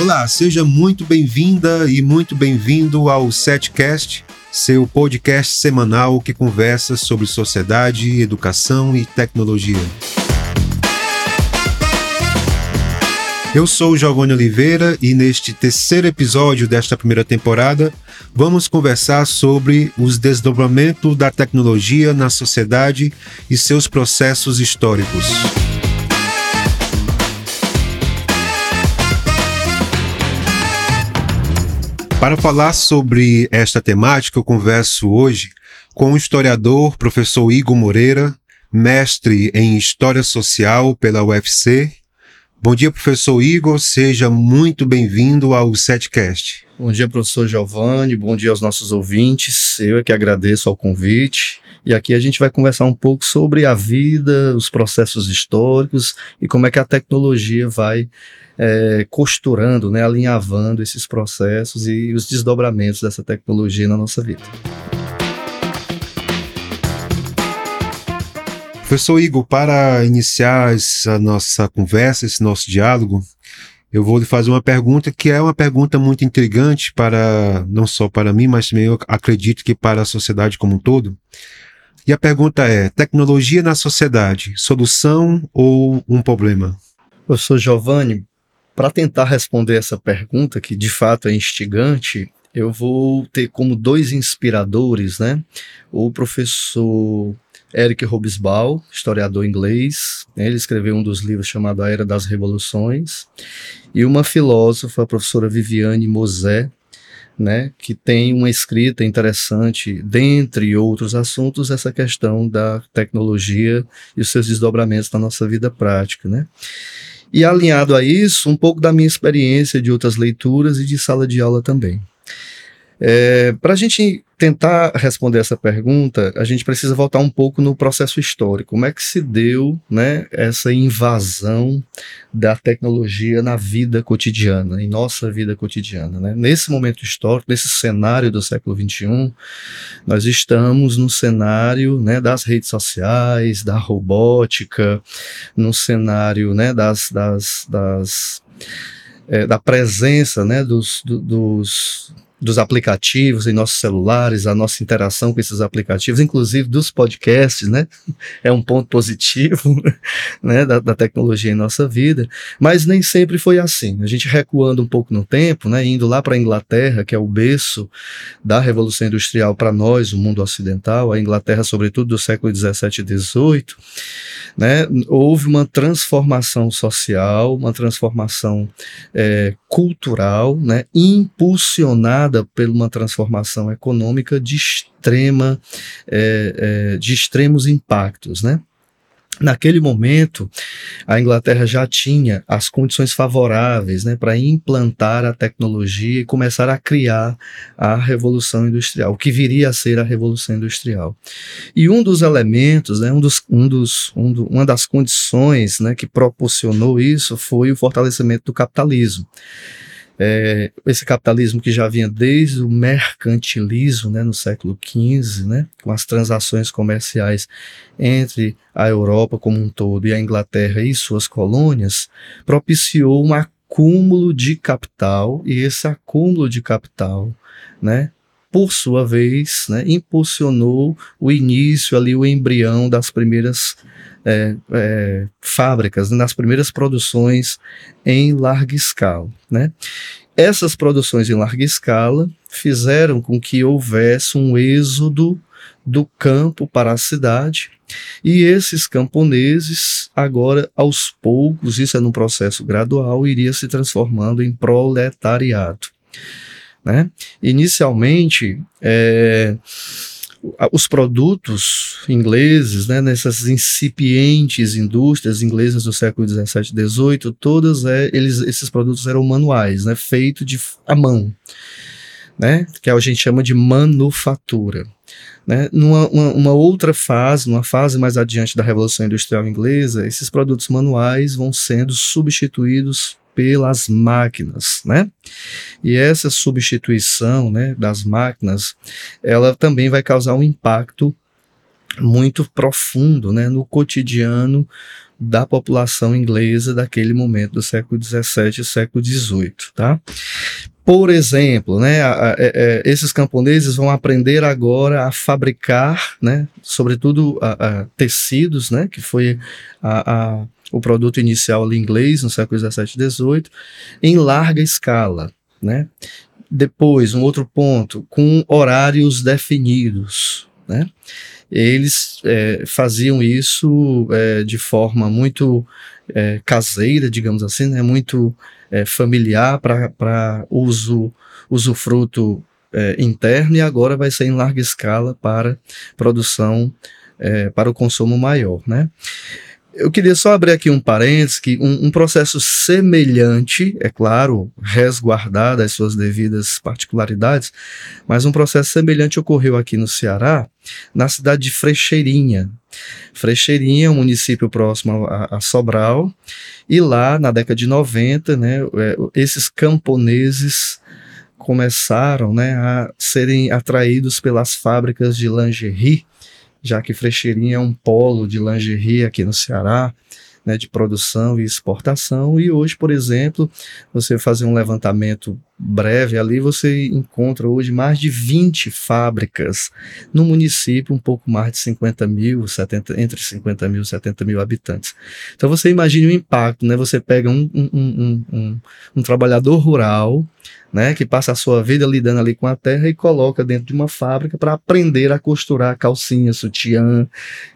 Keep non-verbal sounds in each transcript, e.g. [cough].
Olá, seja muito bem-vinda e muito bem-vindo ao Setcast, seu podcast semanal que conversa sobre sociedade, educação e tecnologia. Eu sou Giovanni Oliveira e neste terceiro episódio desta primeira temporada vamos conversar sobre os desdobramentos da tecnologia na sociedade e seus processos históricos. Para falar sobre esta temática, eu converso hoje com o historiador professor Igor Moreira, mestre em História Social pela UFC. Bom dia, professor Igor, seja muito bem-vindo ao Setcast. Bom dia, professor Giovanni, bom dia aos nossos ouvintes. Eu é que agradeço ao convite. E aqui a gente vai conversar um pouco sobre a vida, os processos históricos e como é que a tecnologia vai é, costurando, né, alinhavando esses processos e os desdobramentos dessa tecnologia na nossa vida. Professor Igor, para iniciar essa nossa conversa, esse nosso diálogo, eu vou lhe fazer uma pergunta que é uma pergunta muito intrigante para não só para mim, mas também eu acredito que para a sociedade como um todo. E a pergunta é: tecnologia na sociedade, solução ou um problema? Professor Giovanni, para tentar responder essa pergunta, que de fato é instigante, eu vou ter como dois inspiradores, né? O professor Eric Hobsbawm, historiador inglês, né? ele escreveu um dos livros chamado A Era das Revoluções, e uma filósofa, a professora Viviane Mosé, né, que tem uma escrita interessante, dentre outros assuntos, essa questão da tecnologia e os seus desdobramentos na nossa vida prática. Né? E alinhado a isso, um pouco da minha experiência de outras leituras e de sala de aula também. É, Para a gente tentar responder essa pergunta, a gente precisa voltar um pouco no processo histórico. Como é que se deu né, essa invasão da tecnologia na vida cotidiana, em nossa vida cotidiana? Né? Nesse momento histórico, nesse cenário do século XXI, nós estamos no cenário né, das redes sociais, da robótica, no cenário né, das, das, das é, da presença né, dos, do, dos dos aplicativos em nossos celulares, a nossa interação com esses aplicativos, inclusive dos podcasts, né? [laughs] É um ponto positivo [laughs] né? da, da tecnologia em nossa vida, mas nem sempre foi assim. A gente recuando um pouco no tempo, né? indo lá para a Inglaterra, que é o berço da Revolução Industrial para nós, o mundo ocidental, a Inglaterra, sobretudo do século 17 e 18, né? houve uma transformação social, uma transformação é, cultural, né? impulsionada por uma transformação econômica de extrema, é, é, de extremos impactos, né? Naquele momento, a Inglaterra já tinha as condições favoráveis né, para implantar a tecnologia e começar a criar a Revolução Industrial, o que viria a ser a Revolução Industrial. E um dos elementos, né, um dos, um dos, um do, uma das condições né, que proporcionou isso foi o fortalecimento do capitalismo é, esse capitalismo que já vinha desde o mercantilismo né, no século XV, né, com as transações comerciais entre a Europa como um todo e a Inglaterra e suas colônias, propiciou um acúmulo de capital, e esse acúmulo de capital né, por sua vez, né, impulsionou o início ali, o embrião das primeiras é, é, fábricas, nas primeiras produções em larga escala. Né? Essas produções em larga escala fizeram com que houvesse um êxodo do campo para a cidade, e esses camponeses, agora aos poucos, isso é num processo gradual, iria se transformando em proletariado. Né? Inicialmente, é, os produtos ingleses, né, nessas incipientes indústrias inglesas do século 17 e 18, todas é, eles, esses produtos eram manuais, né, feito de à mão, né, que a gente chama de manufatura. Né? Numa uma, uma outra fase, numa fase mais adiante da Revolução Industrial Inglesa, esses produtos manuais vão sendo substituídos pelas máquinas, né? E essa substituição, né, das máquinas, ela também vai causar um impacto muito profundo, né, no cotidiano da população inglesa daquele momento do século XVII e século XVIII, tá? Por exemplo, né, a, a, a, é, é, esses camponeses vão aprender agora a fabricar, né, sobretudo tecidos, né, que foi o produto inicial ali inglês no século XVII e XVIII, em larga escala. Né? Depois, um outro ponto, com horários definidos. Né? Eles é, faziam isso é, de forma muito é, caseira, digamos assim, né? muito é, familiar para uso usufruto é, interno e agora vai ser em larga escala para produção é, para o consumo maior, né? Eu queria só abrir aqui um parênteses, que um, um, processo semelhante, é claro, resguardado as suas devidas particularidades, mas um processo semelhante ocorreu aqui no Ceará, na cidade de Frecheirinha. Frecheirinha é um município próximo a, a Sobral, e lá, na década de 90, né, é, esses camponeses começaram né, a serem atraídos pelas fábricas de lingerie, já que Frecheirinha é um polo de lingerie aqui no Ceará, né, de produção e exportação. E hoje, por exemplo, você fazer um levantamento breve ali, você encontra hoje mais de 20 fábricas no município, um pouco mais de 50 mil, 70, entre 50 mil e 70 mil habitantes. Então você imagine o impacto, né? Você pega um, um, um, um, um trabalhador rural né, que passa a sua vida lidando ali com a terra e coloca dentro de uma fábrica para aprender a costurar calcinha, sutiã,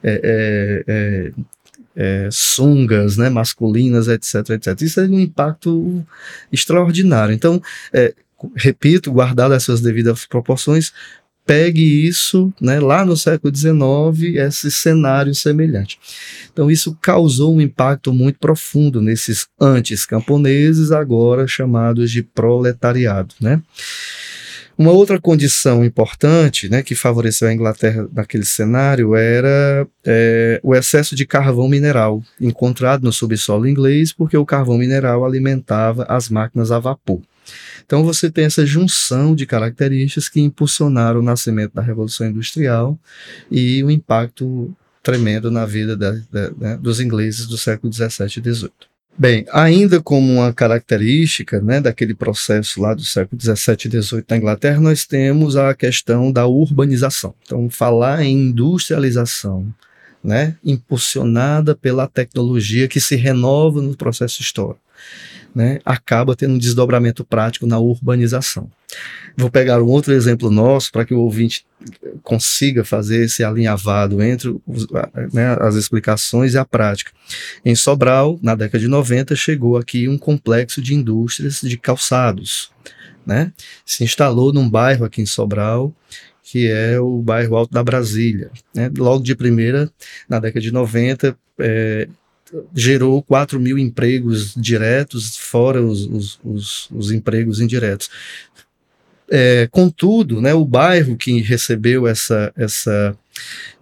é, é, é, é, sungas né, masculinas, etc, etc. Isso é um impacto extraordinário. Então, é, repito, guardado as suas devidas proporções, pegue isso né, lá no século XIX, esse cenário semelhante. Então, isso causou um impacto muito profundo nesses antes camponeses, agora chamados de proletariado. Né? Uma outra condição importante né, que favoreceu a Inglaterra naquele cenário era é, o excesso de carvão mineral encontrado no subsolo inglês, porque o carvão mineral alimentava as máquinas a vapor. Então você tem essa junção de características que impulsionaram o nascimento da Revolução Industrial e o impacto tremendo na vida da, da, né, dos ingleses do século 17 e 18. Bem, ainda como uma característica né, daquele processo lá do século 17 e 18 na Inglaterra, nós temos a questão da urbanização. Então, falar em industrialização, né, impulsionada pela tecnologia que se renova no processo histórico né, acaba tendo um desdobramento prático na urbanização. Vou pegar um outro exemplo nosso para que o ouvinte consiga fazer esse alinhavado entre os, né, as explicações e a prática. Em Sobral, na década de 90, chegou aqui um complexo de indústrias de calçados. Né? Se instalou num bairro aqui em Sobral, que é o bairro Alto da Brasília. Né? Logo de primeira, na década de 90, é, gerou 4 mil empregos diretos, fora os, os, os, os empregos indiretos. É, contudo, né, o bairro que recebeu essa, essa,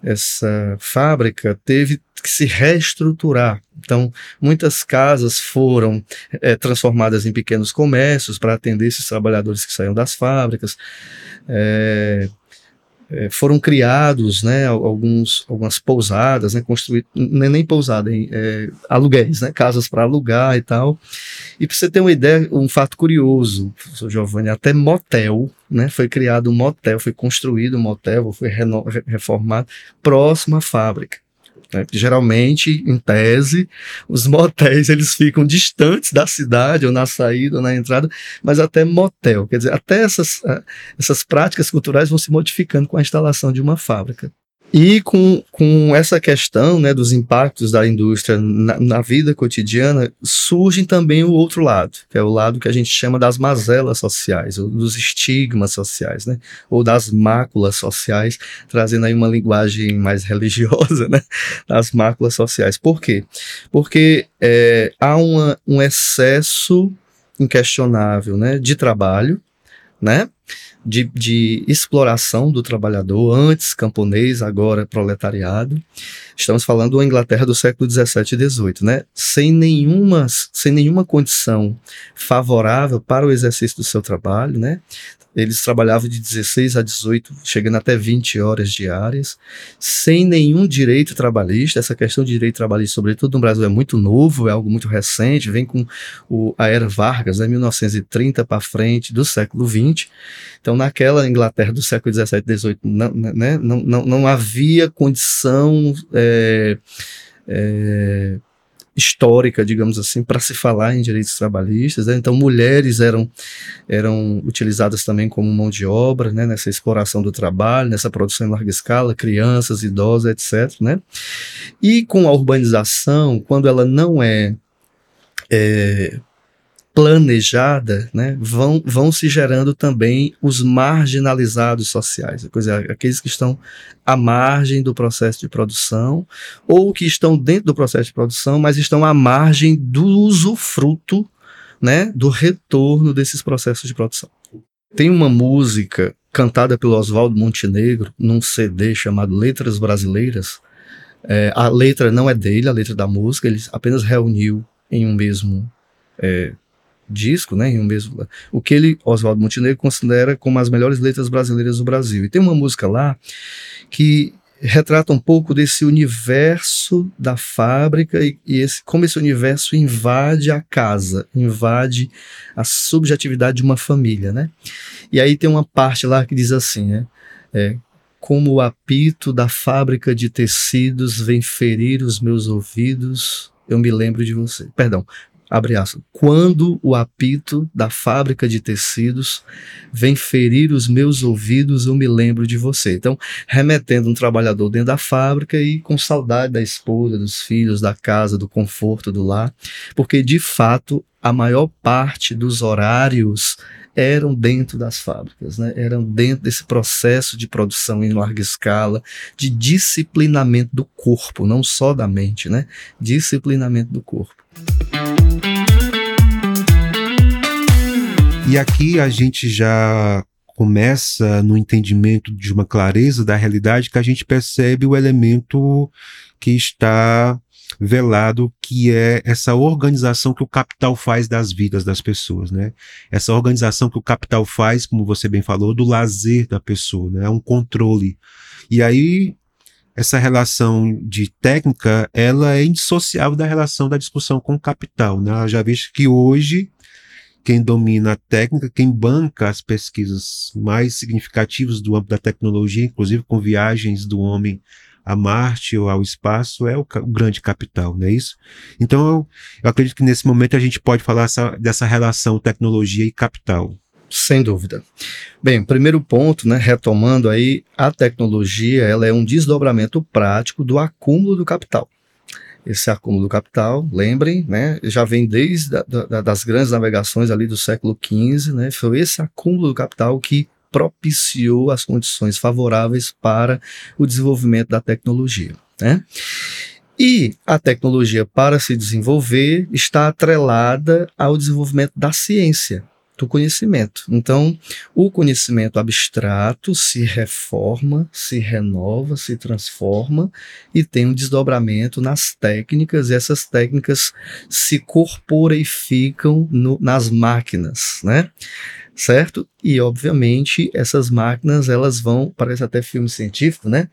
essa fábrica teve que se reestruturar. Então, muitas casas foram é, transformadas em pequenos comércios para atender esses trabalhadores que saíam das fábricas. É, é, foram criados né, alguns, algumas pousadas, né, construídas, nem, nem pousada, é, aluguéis, né, casas para alugar e tal. E para você ter uma ideia, um fato curioso, professor Giovanni, até motel, né, foi criado um motel, foi construído um motel, foi reformado próximo à fábrica. Né? Geralmente, em tese, os motéis eles ficam distantes da cidade, ou na saída, ou na entrada, mas até motel. Quer dizer, até essas, eh, essas práticas culturais vão se modificando com a instalação de uma fábrica. E com, com essa questão né, dos impactos da indústria na, na, vida cotidiana, surge também o outro lado, que é o lado que a gente chama das mazelas sociais, ou dos estigmas sociais, né, ou das máculas sociais, trazendo aí uma linguagem mais [laughs] religiosa, né, das máculas sociais. Por quê? Porque é, há uma, um excesso inquestionável né, de trabalho, né, de, de exploração do trabalhador, antes camponês, agora proletariado. Estamos falando da Inglaterra do século 17 e 18, né? Sem nenhuma, sem nenhuma condição favorável para o exercício do seu trabalho, né? Eles trabalhavam de 16 a 18, chegando até 20 horas diárias, sem nenhum direito trabalhista. Essa questão de direito trabalhista, sobretudo no Brasil, é muito novo, é algo muito recente, vem com o, a Era Vargas, né, 1930 para frente, do século 20. Então, naquela Inglaterra do século 17 e 18, não, né, não, não, não havia condição. É, é, histórica, digamos assim, para se falar em direitos trabalhistas. Né? Então, mulheres eram, eram utilizadas também como mão de obra, né? nessa exploração do trabalho, nessa produção em larga escala, crianças, idosos, etc. Né? E com a urbanização, quando ela não é, é planejada, né, vão, vão se gerando também os marginalizados sociais, coisa, aqueles que estão à margem do processo de produção ou que estão dentro do processo de produção, mas estão à margem do usufruto, né, do retorno desses processos de produção. Tem uma música cantada pelo Oswaldo Montenegro num CD chamado Letras Brasileiras. É, a letra não é dele, a letra da música, ele apenas reuniu em um mesmo é, disco, né, em um mesmo, o que ele, Oswaldo Montenegro, considera como as melhores letras brasileiras do Brasil. E tem uma música lá que retrata um pouco desse universo da fábrica e, e esse, como esse universo invade a casa, invade a subjetividade de uma família, né? E aí tem uma parte lá que diz assim, né? É, como o apito da fábrica de tecidos vem ferir os meus ouvidos, eu me lembro de você. Perdão, abre aspas, quando o apito da fábrica de tecidos vem ferir os meus ouvidos, eu me lembro de você. Então, remetendo um trabalhador dentro da fábrica e com saudade da esposa, dos filhos, da casa, do conforto do lar, porque de fato a maior parte dos horários eram dentro das fábricas, né? eram dentro desse processo de produção em larga escala, de disciplinamento do corpo, não só da mente, né? disciplinamento do corpo. E aqui a gente já começa no entendimento de uma clareza da realidade que a gente percebe o elemento que está velado, que é essa organização que o capital faz das vidas das pessoas, né? Essa organização que o capital faz, como você bem falou, do lazer da pessoa, né? É um controle. E aí essa relação de técnica, ela é indissociável da relação da discussão com o capital, né? Já vejo que hoje quem domina a técnica, quem banca as pesquisas mais significativas do âmbito da tecnologia, inclusive com viagens do homem a Marte ou ao espaço, é o, o grande capital, não é isso? Então, eu, eu, acredito que nesse momento a gente pode falar essa, dessa relação tecnologia e capital. Sem dúvida. Bem, primeiro ponto, né, retomando aí, a tecnologia ela é um desdobramento prático do acúmulo do capital esse acúmulo do capital, lembrem, né, já vem desde da, da, das grandes navegações ali do século XV, né, foi esse acúmulo do capital que propiciou as condições favoráveis para o desenvolvimento da tecnologia. Né? E a tecnologia, para se desenvolver, está atrelada ao desenvolvimento da ciência do conhecimento. Então, o conhecimento abstrato se reforma, se renova, se transforma e tem um desdobramento nas técnicas, e essas técnicas se corporificam no, nas máquinas, né? Certo? E obviamente essas máquinas elas vão, parece até filme científico, né?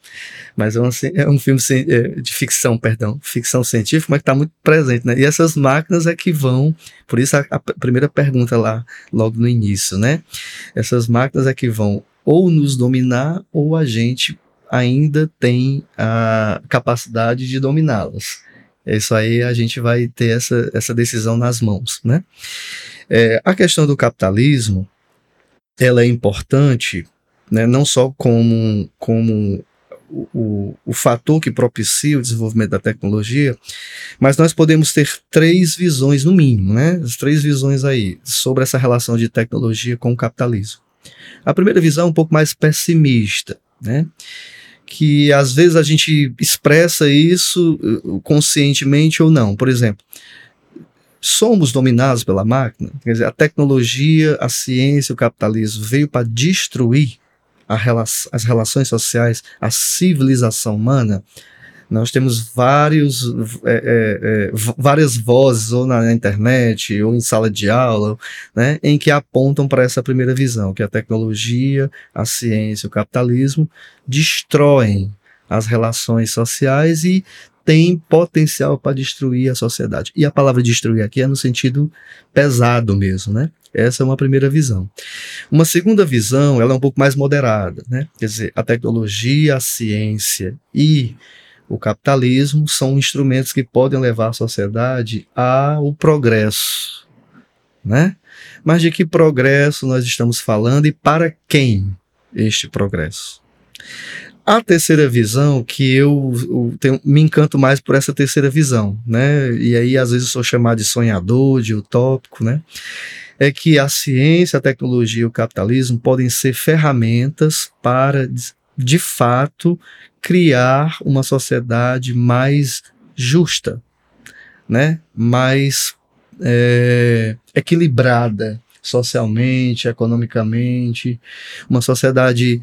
Mas é um, é um filme é, de ficção, perdão, ficção científica, mas que está muito presente, né? E essas máquinas é que vão, por isso a, a primeira pergunta lá, logo no início, né? Essas máquinas é que vão ou nos dominar ou a gente ainda tem a capacidade de dominá-las. Isso aí a gente vai ter essa, essa decisão nas mãos, né? É, a questão do capitalismo, ela é importante, né, não só como, como o, o, o, fator que propicia o desenvolvimento da tecnologia, mas nós podemos ter três visões, no mínimo, né? As três visões aí sobre essa relação de tecnologia com o capitalismo. A primeira visão é um pouco mais pessimista, né? Que às vezes a gente expressa isso uh, conscientemente ou não. Por exemplo, somos dominados pela máquina. Quer dizer, a tecnologia, a ciência, o capitalismo veio para destruir rela as relações sociais, a civilização humana. Nós temos vários, é, é, é, várias vozes, ou na internet, ou em sala de aula, né, em que apontam para essa primeira visão, que a tecnologia, a ciência, o capitalismo destroem as relações sociais e tem potencial para destruir a sociedade. E a palavra destruir aqui é no sentido pesado mesmo, né? Essa é uma primeira visão. Uma segunda visão, ela é um pouco mais moderada, né? Quer dizer, a tecnologia, a ciência e o capitalismo são instrumentos que podem levar a sociedade ao progresso, né? Mas de que progresso nós estamos falando e para quem este progresso? A terceira visão, que eu, eu tenho, me encanto mais por essa terceira visão, né? E aí, às vezes, eu sou chamado de sonhador, de utópico, né? É que a ciência, a tecnologia e o capitalismo podem ser ferramentas para, de fato, criar uma sociedade mais justa, né? Mais é, equilibrada socialmente, economicamente, uma sociedade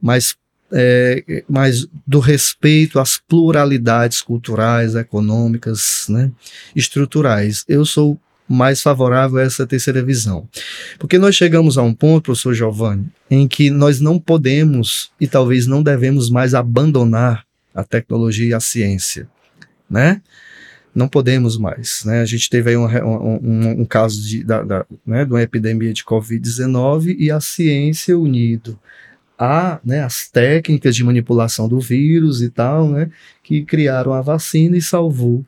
mais é, mas do respeito às pluralidades culturais, econômicas, né, estruturais. Eu sou mais favorável a essa terceira visão. Porque nós chegamos a um ponto, professor Giovanni, em que nós não podemos e talvez não devemos mais abandonar a tecnologia e a ciência, né? Não podemos mais, né? A gente teve aí um, um, um caso de, da, da, né, de uma epidemia de Covid-19 e a ciência unido né, as técnicas de manipulação do vírus e tal, né, que criaram a vacina e salvou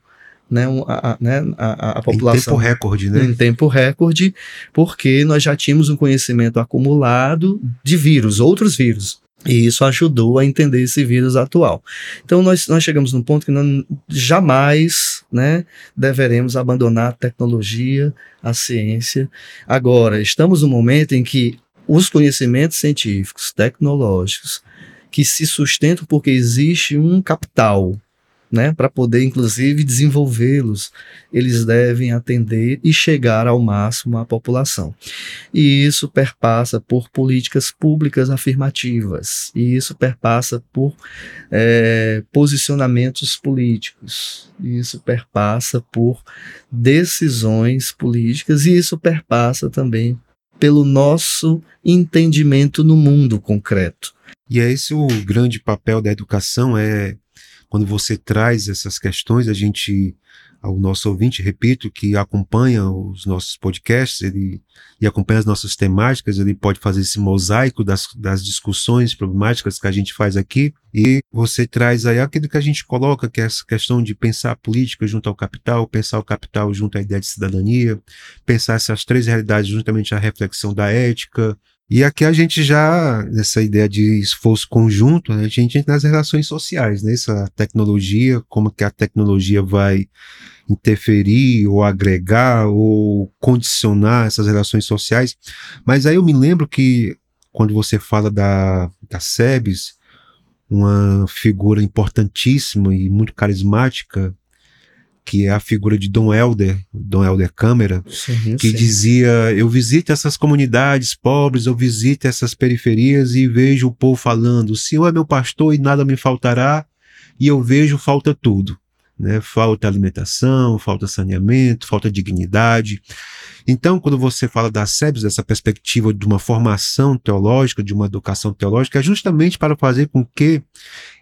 né, a, a, né, a, a população. Em tempo recorde, né? Em tempo recorde, porque nós já tínhamos um conhecimento acumulado de vírus, outros vírus. E isso ajudou a entender esse vírus atual. Então nós, nós chegamos num ponto que não, jamais né, deveremos abandonar a tecnologia, a ciência. Agora, estamos num momento em que os conhecimentos científicos, tecnológicos, que se sustentam porque existe um capital, né, para poder inclusive desenvolvê-los, eles devem atender e chegar ao máximo à população. E isso perpassa por políticas públicas afirmativas, e isso perpassa por é, posicionamentos políticos, e isso perpassa por decisões políticas, e isso perpassa também pelo nosso entendimento no mundo concreto. E é esse o grande papel da educação, é quando você traz essas questões, a gente ao nosso ouvinte, repito, que acompanha os nossos podcasts ele, e acompanha as nossas temáticas, ele pode fazer esse mosaico das, das discussões problemáticas que a gente faz aqui. E você traz aí aquilo que a gente coloca, que é essa questão de pensar a política junto ao capital, pensar o capital junto à ideia de cidadania, pensar essas três realidades juntamente à reflexão da ética, e aqui a gente já, nessa ideia de esforço conjunto, né, a gente entra nas relações sociais, né? Essa tecnologia, como que a tecnologia vai interferir ou agregar ou condicionar essas relações sociais. Mas aí eu me lembro que quando você fala da, da SEBS, uma figura importantíssima e muito carismática, que é a figura de Dom Helder, Dom Helder Câmara, sim, que sim. dizia: Eu visito essas comunidades pobres, eu visito essas periferias e vejo o povo falando: O Senhor é meu pastor e nada me faltará, e eu vejo falta tudo. Né? Falta alimentação, falta saneamento, falta dignidade. Então, quando você fala da SEBS, dessa perspectiva de uma formação teológica, de uma educação teológica, é justamente para fazer com que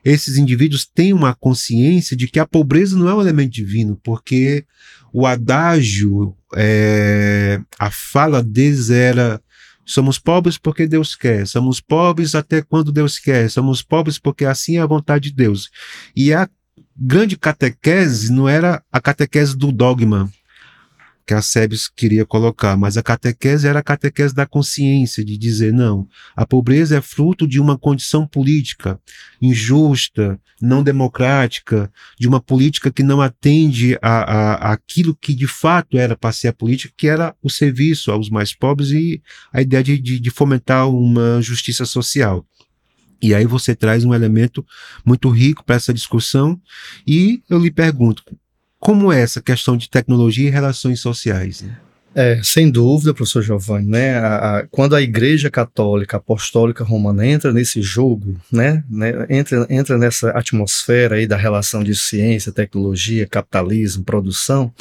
esses indivíduos tenham uma consciência de que a pobreza não é um elemento divino, porque o adágio, é, a fala deles era Somos pobres porque Deus quer, somos pobres até quando Deus quer, somos pobres porque assim é a vontade de Deus. E a grande catequese não era a catequese do dogma, que a SEBS queria colocar, mas a catequese era a catequese da consciência, de dizer, não, a pobreza é fruto de uma condição política injusta, não democrática, de uma política que não atende a, a, aquilo que de fato era para ser a política, que era o serviço aos mais pobres e a ideia de, de, de fomentar uma justiça social. E aí você traz um elemento muito rico para essa discussão e eu lhe pergunto, Como é essa questão de tecnologia e relações sociais? Né? É, sem dúvida, professor Giovanni, né? A, a, quando a Igreja Católica Apostólica Romana entra nesse jogo, né? né entra, entra nessa atmosfera aí da relação de ciência, tecnologia, capitalismo, produção.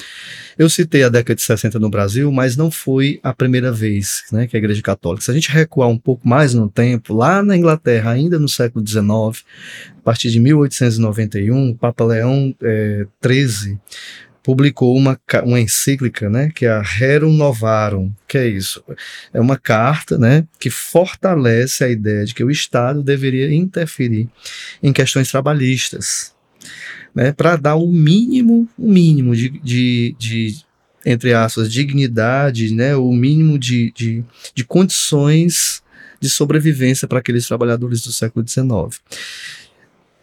Eu citei a década de 60 no Brasil, mas não foi a primeira vez né, que a Igreja Católica. Se a gente recuar um pouco mais no tempo, lá na Inglaterra, ainda no século XIX, a partir de 1891, o Papa Leão XIII publicou uma, uma encíclica, né, que é a Rerum Novarum, que é isso, é uma carta, né, que fortalece a ideia de que o Estado deveria interferir em questões trabalhistas, né, para dar o mínimo, o mínimo de, de, de, entre aspas, dignidade, né, o mínimo de, de, de condições de sobrevivência para aqueles trabalhadores do século XIX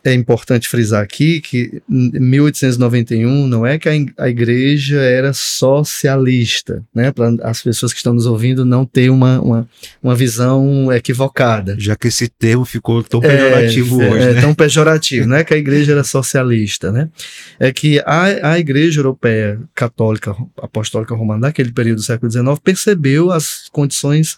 é importante frisar aqui que em 1891 não é que a, igreja era socialista, né? Para as pessoas que estão nos ouvindo não ter uma, uma, uma visão equivocada. Já que esse termo ficou tão pejorativo é, hoje. É, né? tão pejorativo, não é que a igreja era socialista, né? É que a, a igreja europeia católica apostólica romana naquele período do século XIX percebeu as condições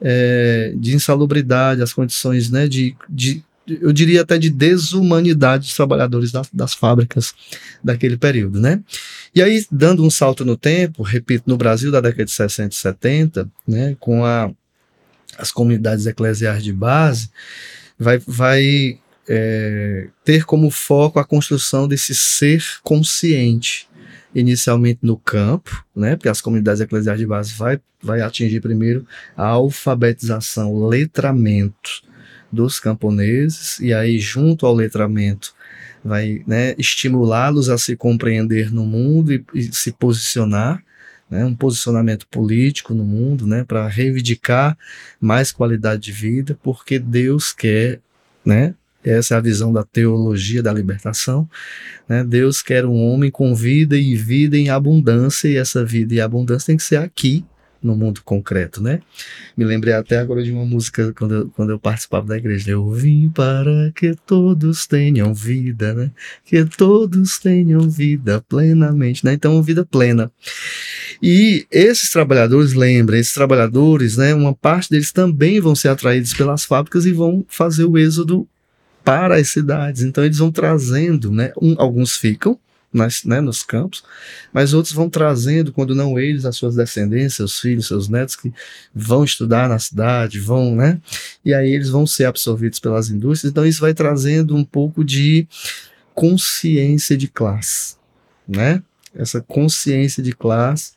é, de insalubridade, as condições né, de, de eu diria até de desumanidade dos trabalhadores das, das fábricas daquele período, né? E aí, dando um salto no tempo, repito, no Brasil da década de 60 e 70, né, com a, as comunidades eclesiais de base, vai, vai é, ter como foco a construção desse ser consciente, inicialmente no campo, né, porque as comunidades eclesiais de base vai, vai atingir primeiro a alfabetização, letramento, dos camponeses, e aí, junto ao letramento, vai né, estimulá-los a se compreender no mundo e, e se posicionar, né, um posicionamento político no mundo, né, para reivindicar mais qualidade de vida, porque Deus quer, né, essa é a visão da teologia da libertação. Né? Deus quer um homem com vida e vida em abundância, e essa vida e abundância tem que ser aqui, no mundo concreto, né? Me lembrei até agora de uma música quando eu, quando eu participava da igreja. Eu vim para que todos tenham vida, né? Que todos tenham vida plenamente, né? Então, vida plena. E esses trabalhadores, lembrem, esses trabalhadores, né? Uma parte deles também vão ser atraídos pelas fábricas e vão fazer o êxodo para as cidades. Então, eles vão trazendo, né? Um, alguns ficam, nas, né, nos campos, mas outros vão trazendo, quando não eles, as suas descendências, seus filhos, seus netos, que vão estudar na cidade, vão, né? E aí eles vão ser absorvidos pelas indústrias. Então isso vai trazendo um pouco de consciência de classe, né? Essa consciência de classe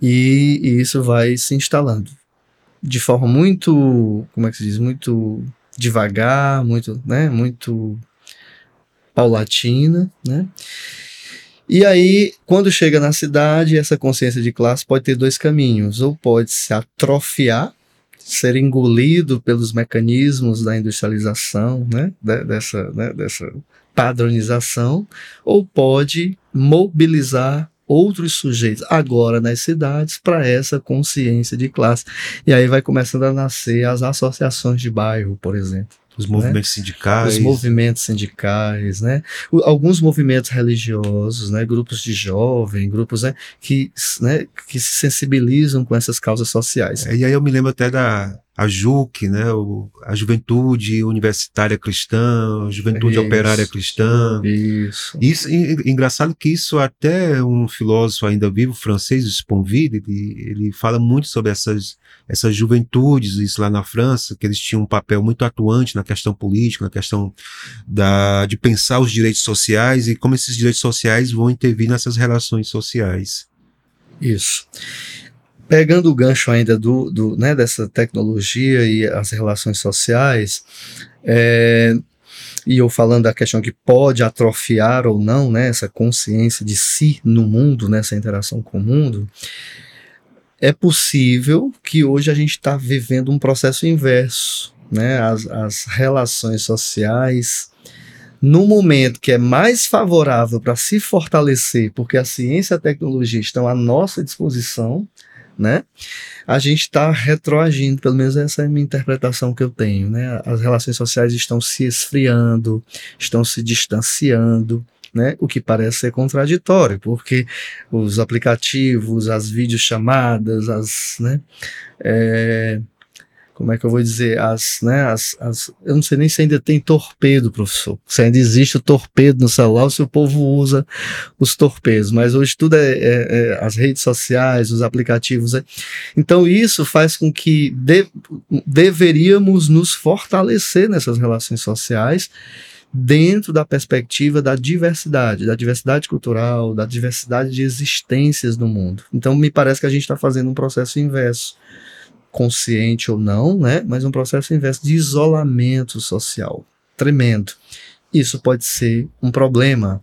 e, e isso vai se instalando de forma muito, como é que se diz, muito devagar, muito, né? Muito paulatina, né? E aí, quando chega na cidade, essa consciência de classe pode ter dois caminhos: ou pode se atrofiar, ser engolido pelos mecanismos da industrialização, né? dessa, né? dessa padronização, ou pode mobilizar outros sujeitos agora nas cidades para essa consciência de classe. E aí vai começando a nascer as associações de bairro, por exemplo. Os movimentos né? sindicais. Os movimentos sindicais, né? O, alguns movimentos religiosos, né? Grupos de jovens, grupos né? Que, né? que se sensibilizam com essas causas sociais. É, e aí eu me lembro até da a JUC, né? O, a Juventude Universitária Cristã, a Juventude isso, Operária Cristã. Isso. isso e, engraçado que isso até um filósofo ainda vivo, francês, Sponville, ele, ele fala muito sobre essas essas juventudes, isso lá na França, que eles tinham um papel muito atuante na questão política, na questão da, de pensar os direitos sociais e como esses direitos sociais vão intervir nessas relações sociais. Isso. Pegando o gancho ainda do, do né, dessa tecnologia e as relações sociais, é, e eu falando da questão que pode atrofiar ou não né, essa consciência de si no mundo, nessa interação com o mundo, é possível que hoje a gente está vivendo um processo inverso, né? As, as relações sociais, no momento que é mais favorável para se fortalecer, porque a ciência e a tecnologia estão à nossa disposição, né? A gente está retroagindo, pelo menos essa é a minha interpretação que eu tenho, né? As relações sociais estão se esfriando, estão se distanciando, né? O que parece ser contraditório, porque os aplicativos, as videochamadas, as, né? É, como é que eu vou dizer, as, né, as, as, eu não sei nem se ainda tem torpedo, professor, se ainda existe o torpedo no celular, se o povo usa os torpedos, mas hoje tudo é, é, é as redes sociais, os aplicativos, é. então isso faz com que de, deveríamos nos fortalecer nessas relações sociais, dentro da perspectiva da diversidade, da diversidade cultural, da diversidade de existências no mundo. Então, me parece que a gente está fazendo um processo inverso consciente ou não, né? Mas um processo inverso de isolamento social tremendo. Isso pode ser um problema,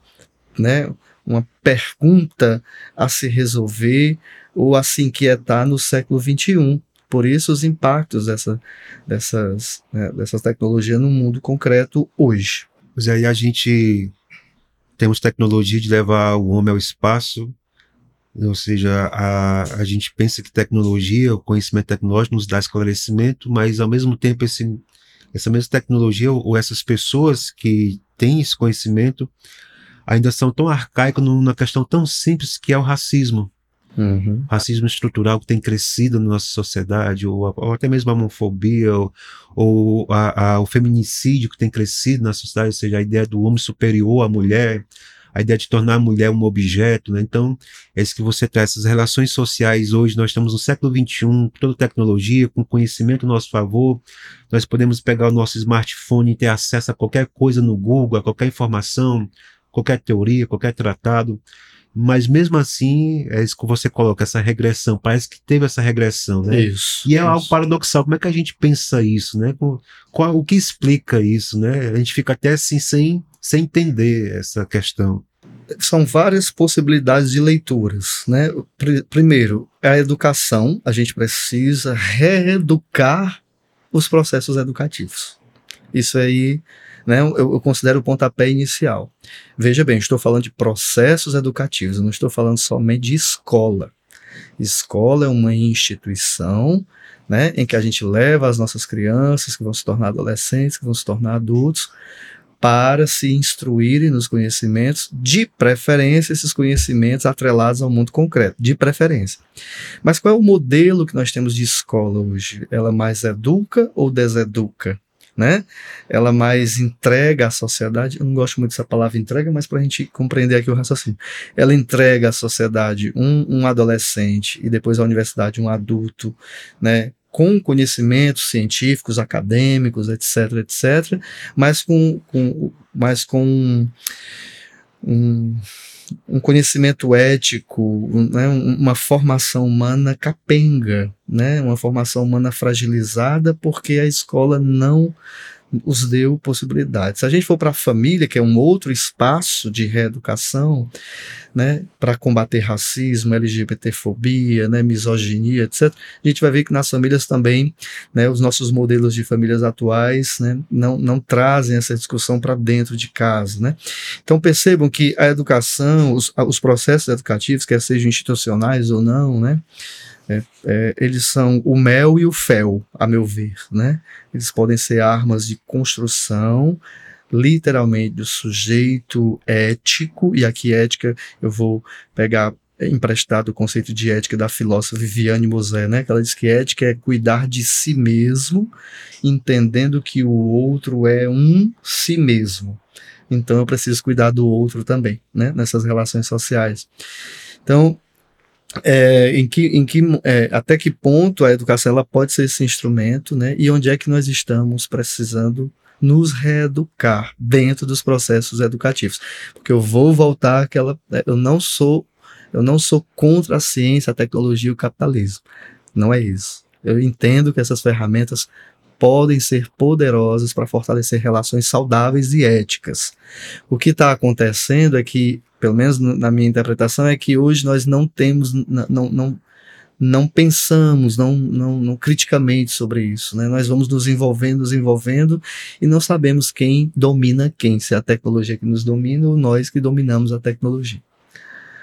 né? Uma pergunta a se resolver ou a se inquietar no século XXI. Por isso os impactos dessa, dessas, né, dessas tecnologias no mundo concreto hoje. Pois aí a gente temos tecnologia de levar o homem ao espaço, ou seja, a, a gente pensa que tecnologia, o conhecimento tecnológico nos dá esclarecimento, mas ao mesmo tempo esse, essa mesma tecnologia ou essas pessoas que têm esse conhecimento ainda são tão arcaicos numa questão tão simples que é o racismo. Uhum. Racismo estrutural que tem crescido na nossa sociedade, ou, ou até mesmo a homofobia, ou, ou a, a, o feminicídio que tem crescido na sociedade, ou seja, a ideia do homem superior à mulher, a ideia de tornar a mulher um objeto, né? Então, é isso que você traz, essas relações sociais hoje, nós estamos no século XXI, toda tecnologia, com conhecimento a nosso favor, nós podemos pegar o nosso smartphone e ter acesso a qualquer coisa no Google, a qualquer informação, qualquer teoria, qualquer tratado, mas mesmo assim, é isso que você coloca, essa regressão, parece que teve essa regressão, né? Isso. E é isso. algo paradoxal, como é que a gente pensa isso, né? Qual, o que explica isso, né? A gente fica até assim sem sem entender essa questão? São várias possibilidades de leituras. Né? Primeiro, a educação, a gente precisa reeducar os processos educativos. Isso aí né, eu, eu, considero o pontapé inicial. Veja bem, estou falando de processos educativos, não estou falando somente de escola. Escola é uma instituição né, em que a gente leva as nossas crianças, que vão se tornar adolescentes, que vão se tornar adultos, para se instruírem nos conhecimentos, de preferência, esses conhecimentos atrelados ao mundo concreto, de preferência. Mas qual é o modelo que nós temos de escola hoje? Ela mais educa ou deseduca? Né? Ela mais entrega à sociedade, eu não gosto muito dessa palavra entrega, mas para a gente compreender aqui o raciocínio. Ela entrega à sociedade um, um adolescente e depois à universidade um adulto, né? com conhecimentos científicos, acadêmicos, etc, etc, mas com, com, mas com um, um conhecimento ético, né, uma formação humana capenga, né, uma formação humana fragilizada, porque a escola não os deu possibilidades. Se a gente for para a família, que é um outro espaço de reeducação, né, para combater racismo, LGBTfobia, né, misoginia, etc., a gente vai ver que nas famílias também, né, os nossos modelos de famílias atuais, né, não, não trazem essa discussão para dentro de casa, né. Então percebam que a educação, os, os processos educativos, quer sejam institucionais ou não, né, é, é, eles são o mel e o fel, a meu ver, né? Eles podem ser armas de construção, literalmente do sujeito ético, e aqui ética eu vou pegar emprestado o conceito de ética da filósofa Viviane Mosé, né? Que ela diz que ética é cuidar de si mesmo, entendendo que o outro é um si mesmo. Então eu preciso cuidar do outro também, né? Nessas relações sociais. Então, é, em que, em que, é, até que ponto a educação ela pode ser esse instrumento, né? E onde é que nós estamos precisando nos reeducar dentro dos processos educativos? Porque eu vou voltar àquela, né, eu não sou, eu não sou contra a ciência, a tecnologia e o capitalismo. Não é isso. Eu entendo que essas ferramentas podem ser poderosas para fortalecer relações saudáveis e éticas. O que está acontecendo é que pelo menos na minha interpretação, é que hoje nós não temos, não, não, não pensamos, não, não, não criticamente sobre isso. Né? Nós vamos nos envolvendo, nos envolvendo e não sabemos quem domina quem, se é a tecnologia que nos domina ou nós que dominamos a tecnologia.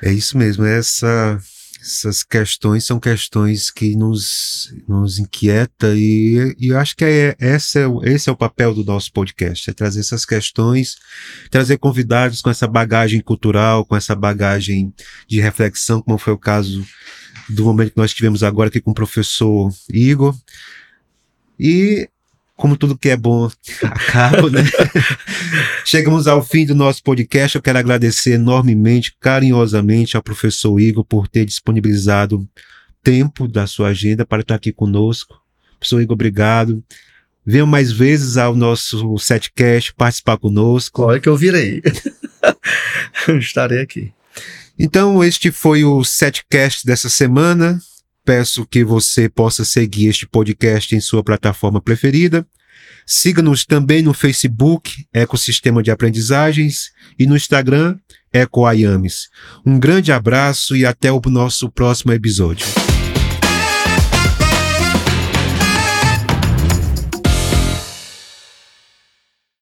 É isso mesmo, essa essas questões são questões que nos, nos inquieta e, e eu acho que é, esse, é, esse é o papel do nosso podcast, é trazer essas questões, trazer convidados com essa bagagem cultural, com essa bagagem de reflexão, como foi o caso do momento que nós tivemos agora aqui com o professor Igor. E como tudo que é bom acaba, né? [laughs] Chegamos ao fim do nosso podcast. Eu quero agradecer enormemente, carinhosamente ao professor Igor por ter disponibilizado tempo da sua agenda para estar aqui conosco. Professor Igor, obrigado. Venha mais vezes ao nosso setcast participar conosco. Olha que eu virei. [laughs] Estarei aqui. Então, este foi o setcast dessa semana. Peço que você possa seguir este podcast em sua plataforma preferida. Siga-nos também no Facebook, Ecosistema de Aprendizagens, e no Instagram, EcoAyames. Um grande abraço e até o nosso próximo episódio.